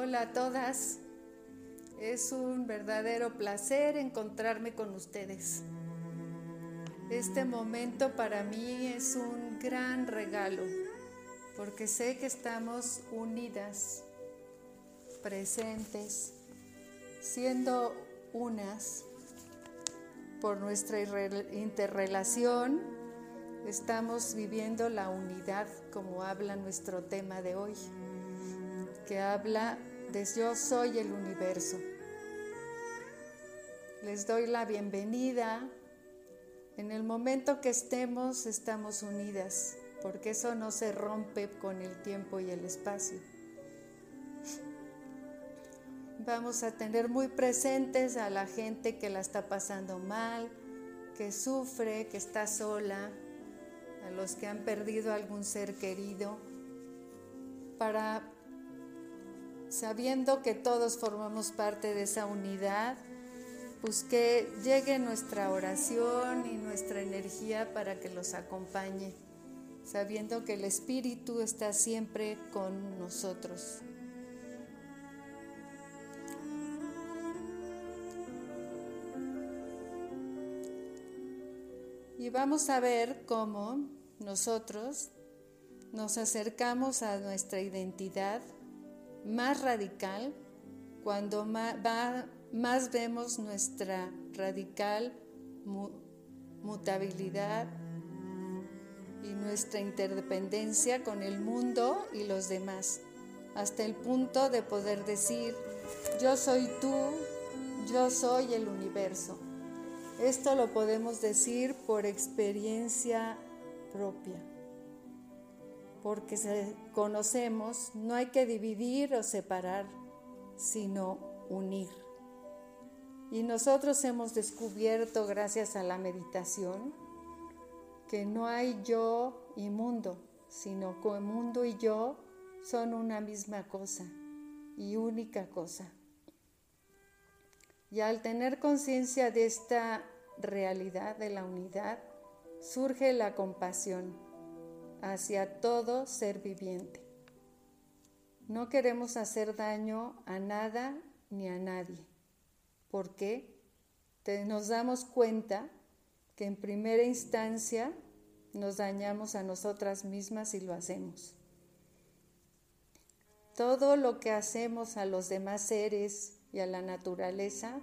Hola a todas. Es un verdadero placer encontrarme con ustedes. Este momento para mí es un gran regalo porque sé que estamos unidas, presentes, siendo unas por nuestra interrelación. Estamos viviendo la unidad como habla nuestro tema de hoy que habla de yo soy el universo. Les doy la bienvenida. En el momento que estemos, estamos unidas, porque eso no se rompe con el tiempo y el espacio. Vamos a tener muy presentes a la gente que la está pasando mal, que sufre, que está sola, a los que han perdido algún ser querido, para sabiendo que todos formamos parte de esa unidad, pues que llegue nuestra oración y nuestra energía para que los acompañe, sabiendo que el Espíritu está siempre con nosotros. Y vamos a ver cómo nosotros nos acercamos a nuestra identidad más radical cuando más, vemos nuestra radical mutabilidad y nuestra interdependencia con el mundo y los demás, hasta el punto de poder decir, yo soy tú, yo soy el universo. Esto lo podemos decir por experiencia propia porque conocemos, no hay que dividir o separar, sino unir. Y nosotros hemos descubierto, gracias a la meditación, que no hay yo y mundo, sino que mundo y yo son una misma cosa y única cosa. Y al tener conciencia de esta realidad de la unidad, surge la compasión hacia todo ser viviente. No queremos hacer daño a nada ni a nadie. ¿Por qué? nos damos cuenta que en primera instancia nos dañamos a nosotras mismas y lo hacemos. Todo lo que hacemos a los demás seres y a la naturaleza,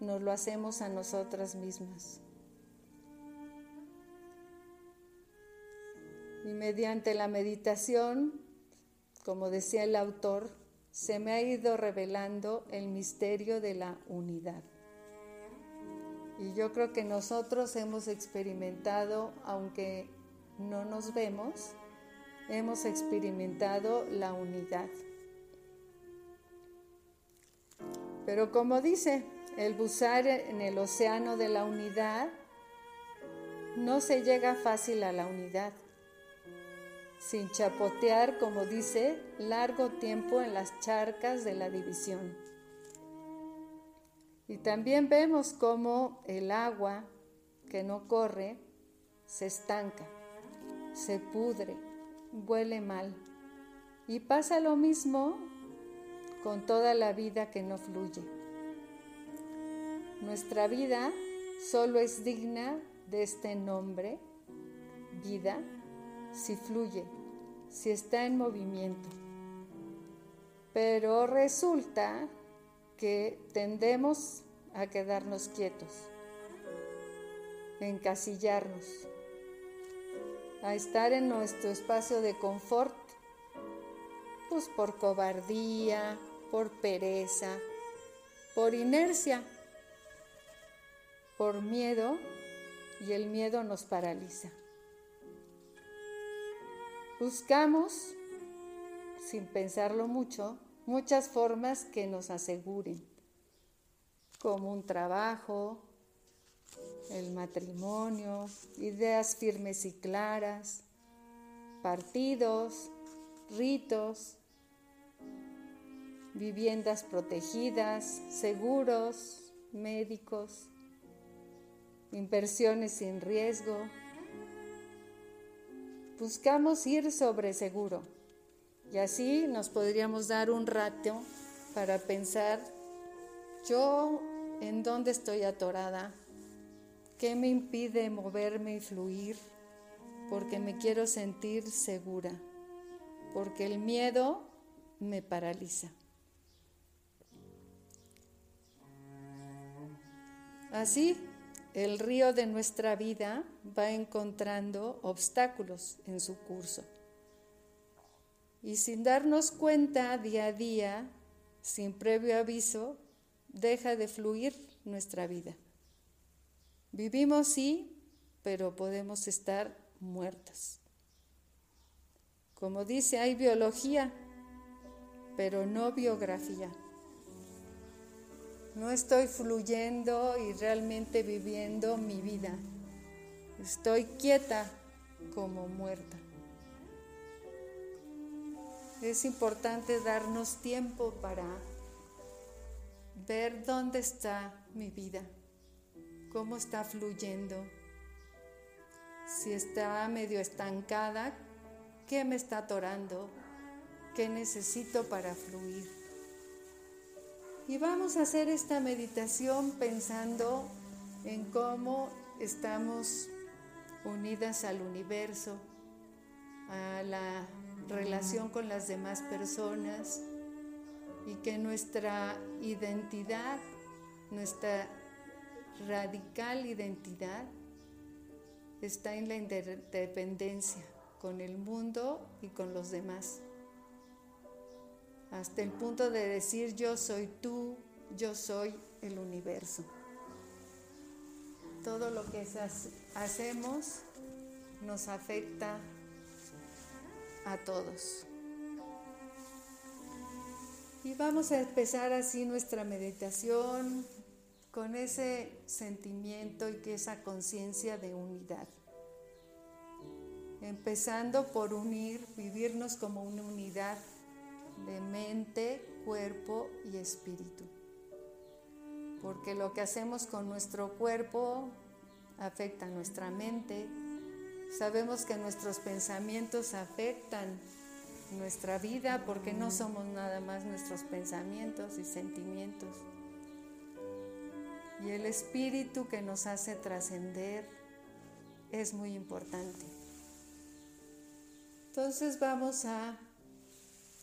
nos lo hacemos a nosotras mismas. Y mediante la meditación, como decía el autor, se me ha ido revelando el misterio de la unidad. Y yo creo que nosotros hemos experimentado, aunque no nos vemos, hemos experimentado la unidad. Pero como dice, el buzar en el océano de la unidad no se llega fácil a la unidad sin chapotear, como dice, largo tiempo en las charcas de la división. Y también vemos cómo el agua que no corre se estanca, se pudre, huele mal. Y pasa lo mismo con toda la vida que no fluye. Nuestra vida solo es digna de este nombre, vida, si fluye, si está en movimiento. Pero resulta que tendemos a quedarnos quietos, encasillarnos, a estar en nuestro espacio de confort, pues por cobardía, por pereza, por inercia, por miedo, y el miedo nos paraliza. Buscamos, sin pensarlo mucho, muchas formas que nos aseguren, como un trabajo, el matrimonio, ideas firmes y claras, partidos, ritos, viviendas protegidas, seguros, médicos, inversiones sin riesgo, Buscamos ir sobre seguro, Y así nos podríamos dar un rato para pensar, yo en dónde estoy atorada, qué me impide moverme y fluir, porque me quiero sentir segura, porque el miedo me paraliza. Así, el río de nuestra vida va encontrando obstáculos en su curso. Y sin darnos cuenta día a día, sin previo aviso, deja de fluir nuestra vida. Vivimos sí, pero podemos estar muertas. Como dice, hay biología, pero no biografía. No estoy fluyendo y realmente viviendo mi vida. Estoy quieta como muerta. Es importante darnos tiempo para ver dónde está mi vida, cómo está fluyendo, si está medio estancada, qué me está atorando, qué necesito para fluir. Y vamos a hacer esta meditación pensando en cómo estamos unidas al universo, a la relación con las demás personas y que nuestra identidad, nuestra radical identidad está en la interdependencia con el mundo y con los demás. Hasta el punto de decir yo soy tú, yo soy el universo. Todo lo que hacemos nos afecta a todos. Y vamos a empezar así nuestra meditación con ese sentimiento y que esa conciencia de unidad. Empezando por unir, vivirnos como una unidad de mente, cuerpo y espíritu. Porque lo que hacemos con nuestro cuerpo afecta nuestra mente. Sabemos que nuestros pensamientos afectan nuestra vida porque no somos nada más nuestros pensamientos y sentimientos. Y el espíritu que nos hace trascender es muy importante. Entonces vamos a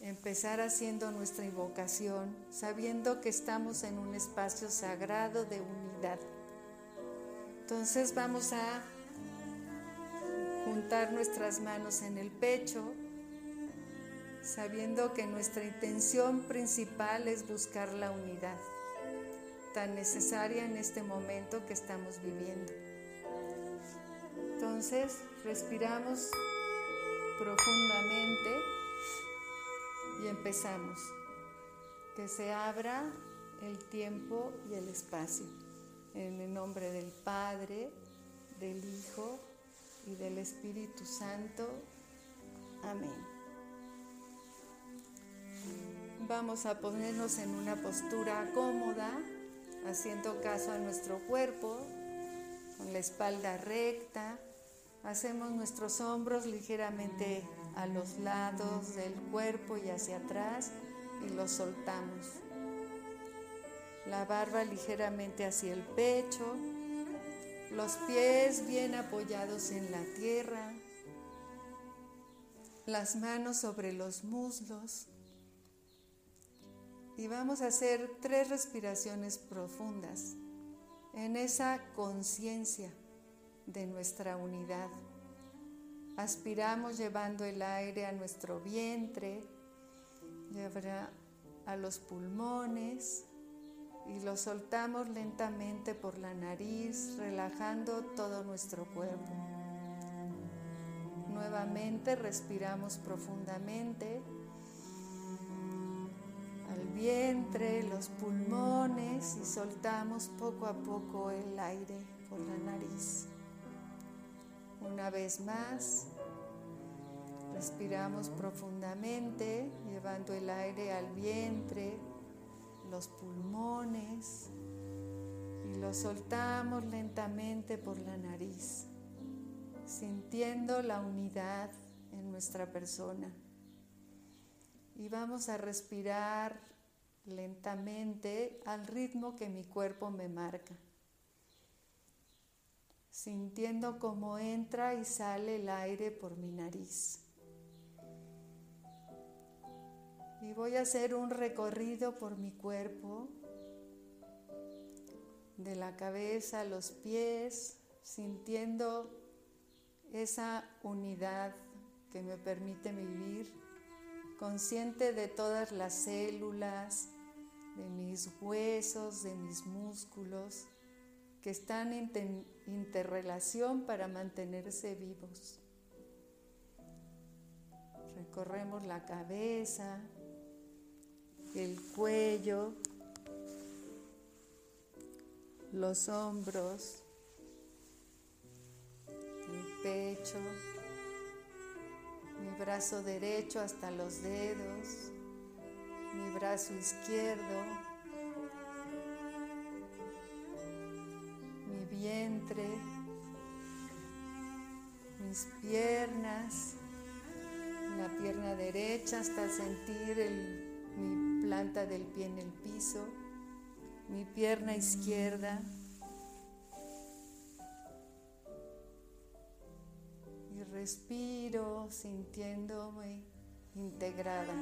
empezar haciendo nuestra invocación, sabiendo que estamos en un espacio sagrado de unidad. Entonces vamos a juntar nuestras manos en el pecho sabiendo que nuestra intención principal es buscar la unidad, tan necesaria en este momento que estamos viviendo. Entonces, respiramos profundamente empezamos. Que se abra el tiempo y el espacio. En el nombre del Padre, del Hijo y del Espíritu Santo. Amén. Vamos a ponernos en una postura cómoda, haciendo caso a nuestro cuerpo, con la espalda recta. Hacemos nuestros hombros ligeramente a los lados del cuerpo y hacia atrás y los soltamos. La barba ligeramente hacia el pecho, los pies bien apoyados en la tierra, las manos sobre los muslos y vamos a hacer tres respiraciones profundas en esa conciencia de nuestra unidad. Aspiramos llevando el aire a nuestro vientre, a los pulmones y lo soltamos lentamente por la nariz, relajando todo nuestro cuerpo. Nuevamente respiramos profundamente vientre, los pulmones y soltamos poco a poco el aire por la nariz. Una vez más, respiramos profundamente, llevando el aire al vientre, los pulmones y lo soltamos lentamente por la nariz, sintiendo la unidad en nuestra persona. Y vamos a respirar lentamente al ritmo que mi cuerpo me marca, sintiendo cómo entra y sale el aire por mi nariz. Y voy a hacer un recorrido por mi cuerpo, de la cabeza a los pies, sintiendo esa unidad que me permite vivir, consciente de todas las células, de mis huesos, de mis músculos, que están en interrelación para mantenerse vivos. Recorremos la cabeza, el cuello, los hombros, el pecho, mi brazo derecho hasta los dedos, mi brazo izquierdo, vientre, mis piernas, la pierna derecha hasta sentir mi planta del pie en el piso, mi pierna izquierda. Y respiro sintiéndome integrada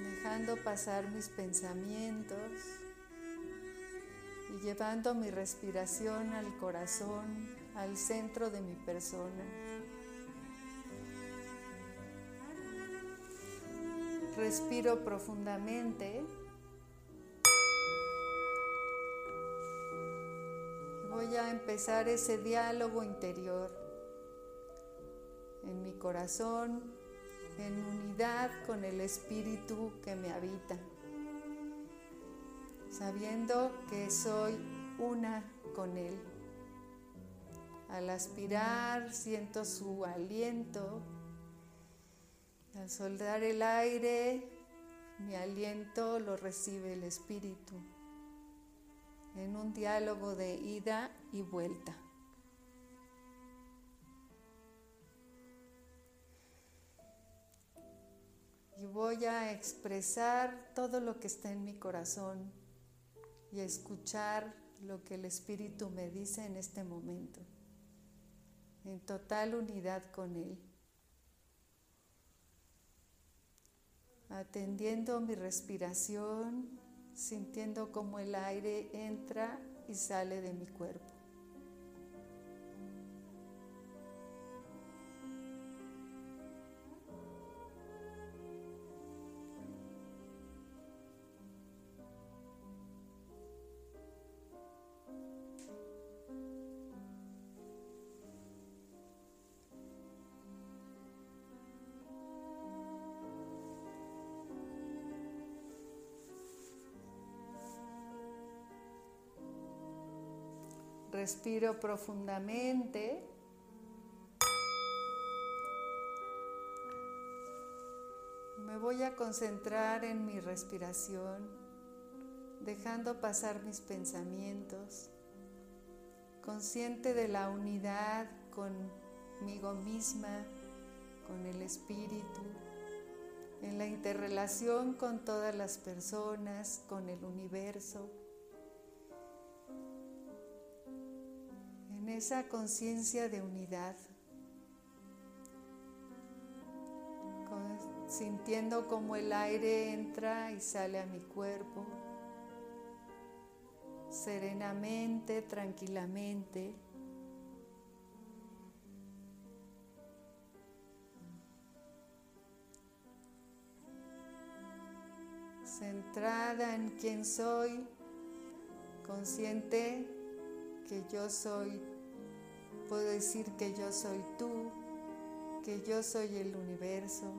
dejando pasar mis pensamientos y llevando mi respiración al corazón, al centro de mi persona. Respiro profundamente. Voy a empezar ese diálogo interior en mi corazón, en unidad con el Espíritu que me habita, sabiendo que soy una con Él. Al aspirar siento su aliento, al soldar el aire, mi aliento lo recibe el Espíritu en un diálogo de ida y vuelta. Y voy a expresar todo lo que está en mi corazón y escuchar lo que el Espíritu me dice en este momento, en total unidad con Él, atendiendo mi respiración, sintiendo cómo el aire entra y sale de mi cuerpo. Respiro profundamente. Me voy a concentrar en mi respiración, dejando pasar mis pensamientos, consciente de la unidad conmigo misma, con el espíritu, en la interrelación con todas las personas, con el universo. Esa conciencia de unidad, sintiendo como el aire entra y sale a mi cuerpo, serenamente, tranquilamente. centrada en quién soy, consciente que yo soy Puedo decir que yo soy tú, que yo soy el universo,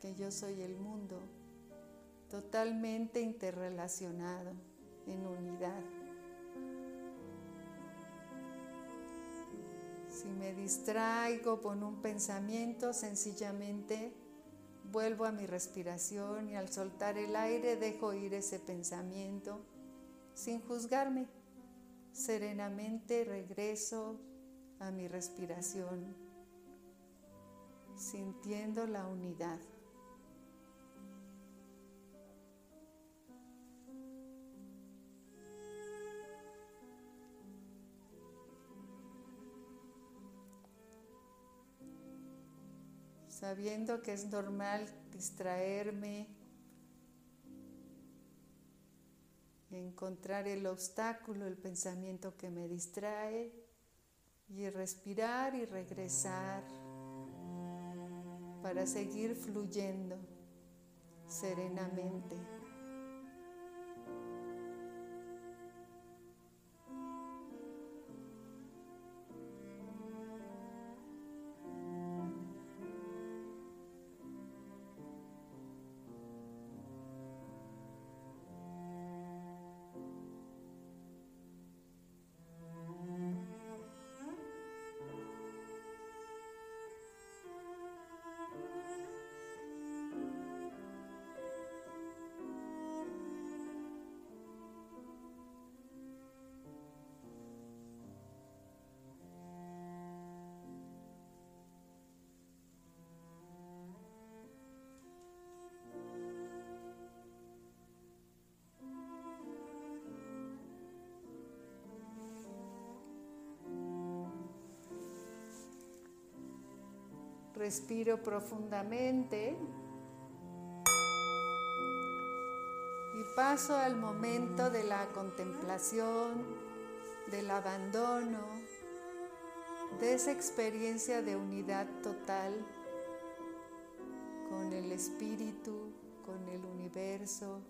que yo soy el mundo, totalmente interrelacionado, en unidad. Si me distraigo con un pensamiento, sencillamente vuelvo a mi respiración y al soltar el aire dejo ir ese pensamiento sin juzgarme. Serenamente regreso a mi respiración, sintiendo la unidad. sabiendo que es normal distraerme, encontrar el obstáculo, el pensamiento que me distrae y respirar y regresar para seguir fluyendo serenamente. Respiro profundamente. Y paso al momento de la contemplación, del abandono, de esa experiencia de unidad total con el espíritu, con el universo,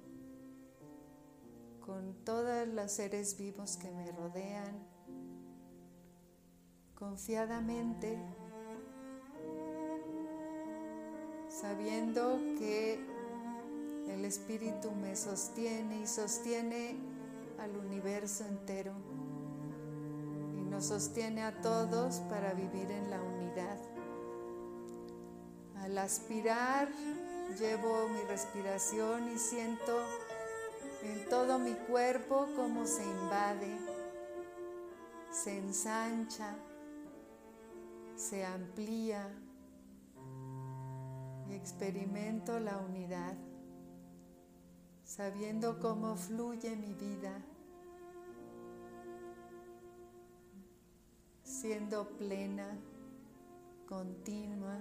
con todos los seres vivos que me rodean, confiadamente sabiendo que el Espíritu me sostiene y sostiene al universo entero y nos sostiene a todos para vivir en la unidad. Al aspirar llevo mi respiración y siento en todo mi cuerpo cómo se invade, se ensancha, se amplía experimento la unidad, sabiendo cómo fluye mi vida, siendo plena, continua.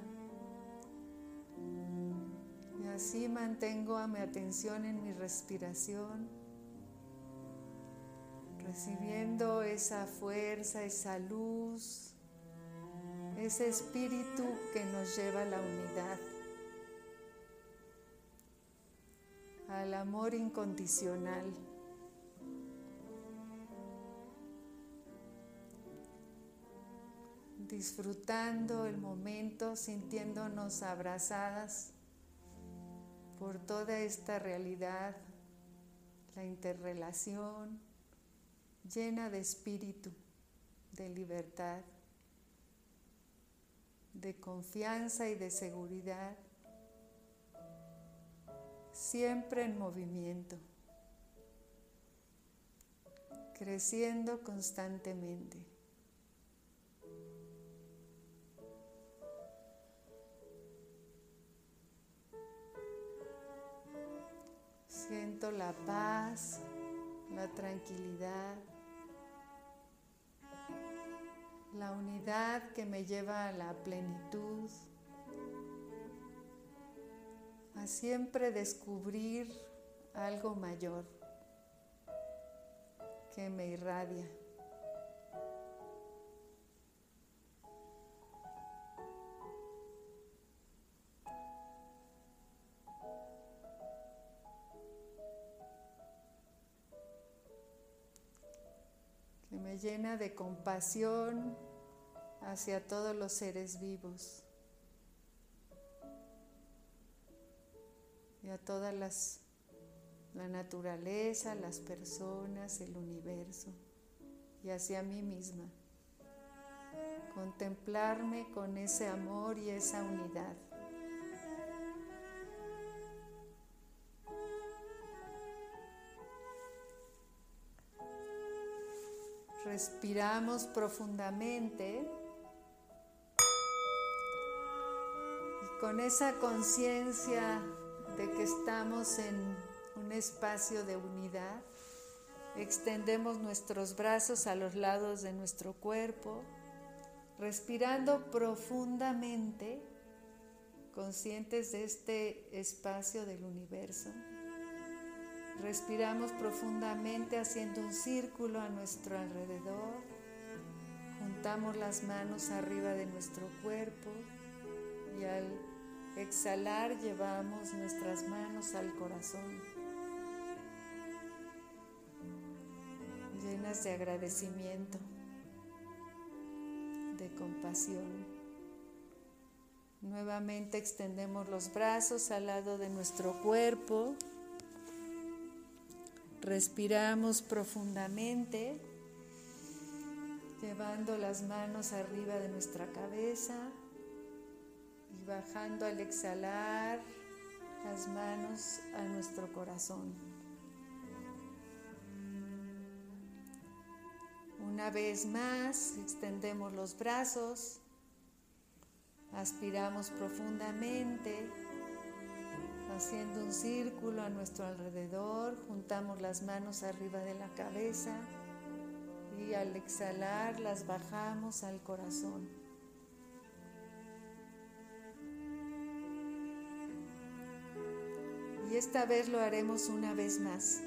Y así mantengo a mi atención en mi respiración, recibiendo esa fuerza, esa luz, ese espíritu que nos lleva a la unidad. Al amor incondicional. Disfrutando el momento, sintiéndonos abrazadas por toda esta realidad, la interrelación llena de espíritu, de libertad, de confianza y de seguridad siempre en movimiento, creciendo constantemente. Siento la paz, la tranquilidad, la unidad que me lleva a la plenitud siempre descubrir algo mayor que me irradia. que me llena de compasión hacia todos los seres vivos. y a todas las la naturaleza, las personas, el universo y hacia mí misma. Contemplarme con ese amor y esa unidad. Respiramos profundamente y con esa conciencia de que estamos en un espacio de unidad, extendemos nuestros brazos a los lados de nuestro cuerpo, respirando profundamente, conscientes de este espacio del universo. Respiramos profundamente haciendo un círculo a nuestro alrededor. Juntamos las manos arriba de nuestro cuerpo y al exhalar llevamos nuestras manos al corazón, llenas de agradecimiento, de compasión. Nuevamente extendemos los brazos al lado de nuestro cuerpo. Respiramos profundamente, llevando las manos arriba de nuestra cabeza y bajando al exhalar las manos a nuestro corazón. Una vez más, extendemos los brazos, aspiramos profundamente, haciendo un círculo a nuestro alrededor, juntamos las manos arriba de la cabeza y al exhalar las bajamos al corazón. Y esta vez lo haremos una vez más,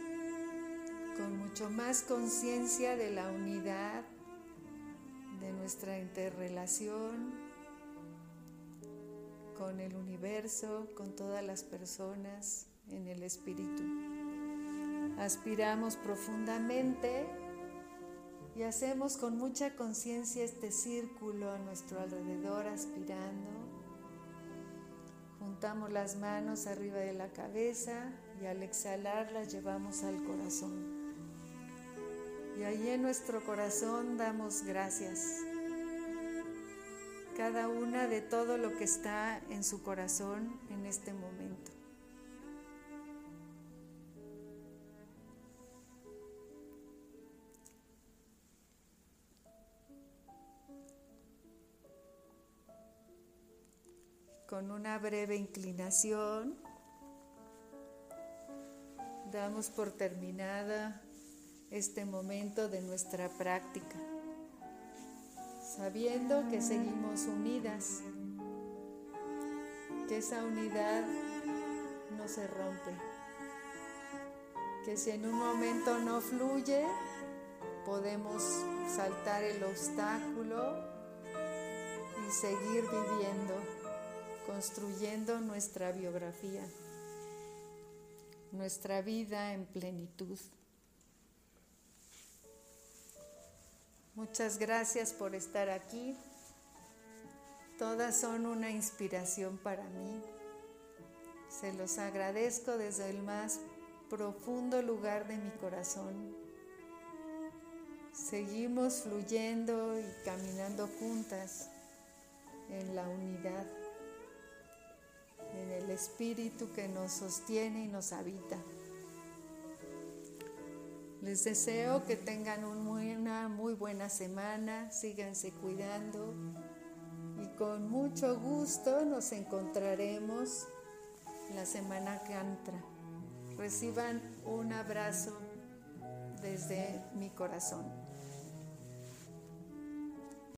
con mucho más conciencia de la unidad, de nuestra interrelación con el universo, con todas las personas, en el espíritu. Aspiramos profundamente y hacemos con mucha conciencia este círculo a nuestro alrededor, aspirando Juntamos las manos arriba de la cabeza y al exhalar las llevamos al corazón. Y ahí en nuestro corazón damos gracias. Cada una de todo lo que está en su corazón en este momento. Con una breve inclinación, damos por terminada este momento de nuestra práctica, sabiendo que seguimos unidas, que esa unidad no se rompe, que si en un momento no fluye, podemos saltar el obstáculo y seguir viviendo construyendo nuestra biografía, nuestra vida en plenitud. Muchas gracias por estar aquí. Todas son una inspiración para mí. Se los agradezco desde el más profundo lugar de mi corazón. Seguimos fluyendo y caminando juntas en la unidad en el espíritu que nos sostiene y nos habita. Les deseo que tengan una muy buena semana, síganse cuidando y con mucho gusto nos encontraremos la semana que entra. Reciban un abrazo desde mi corazón.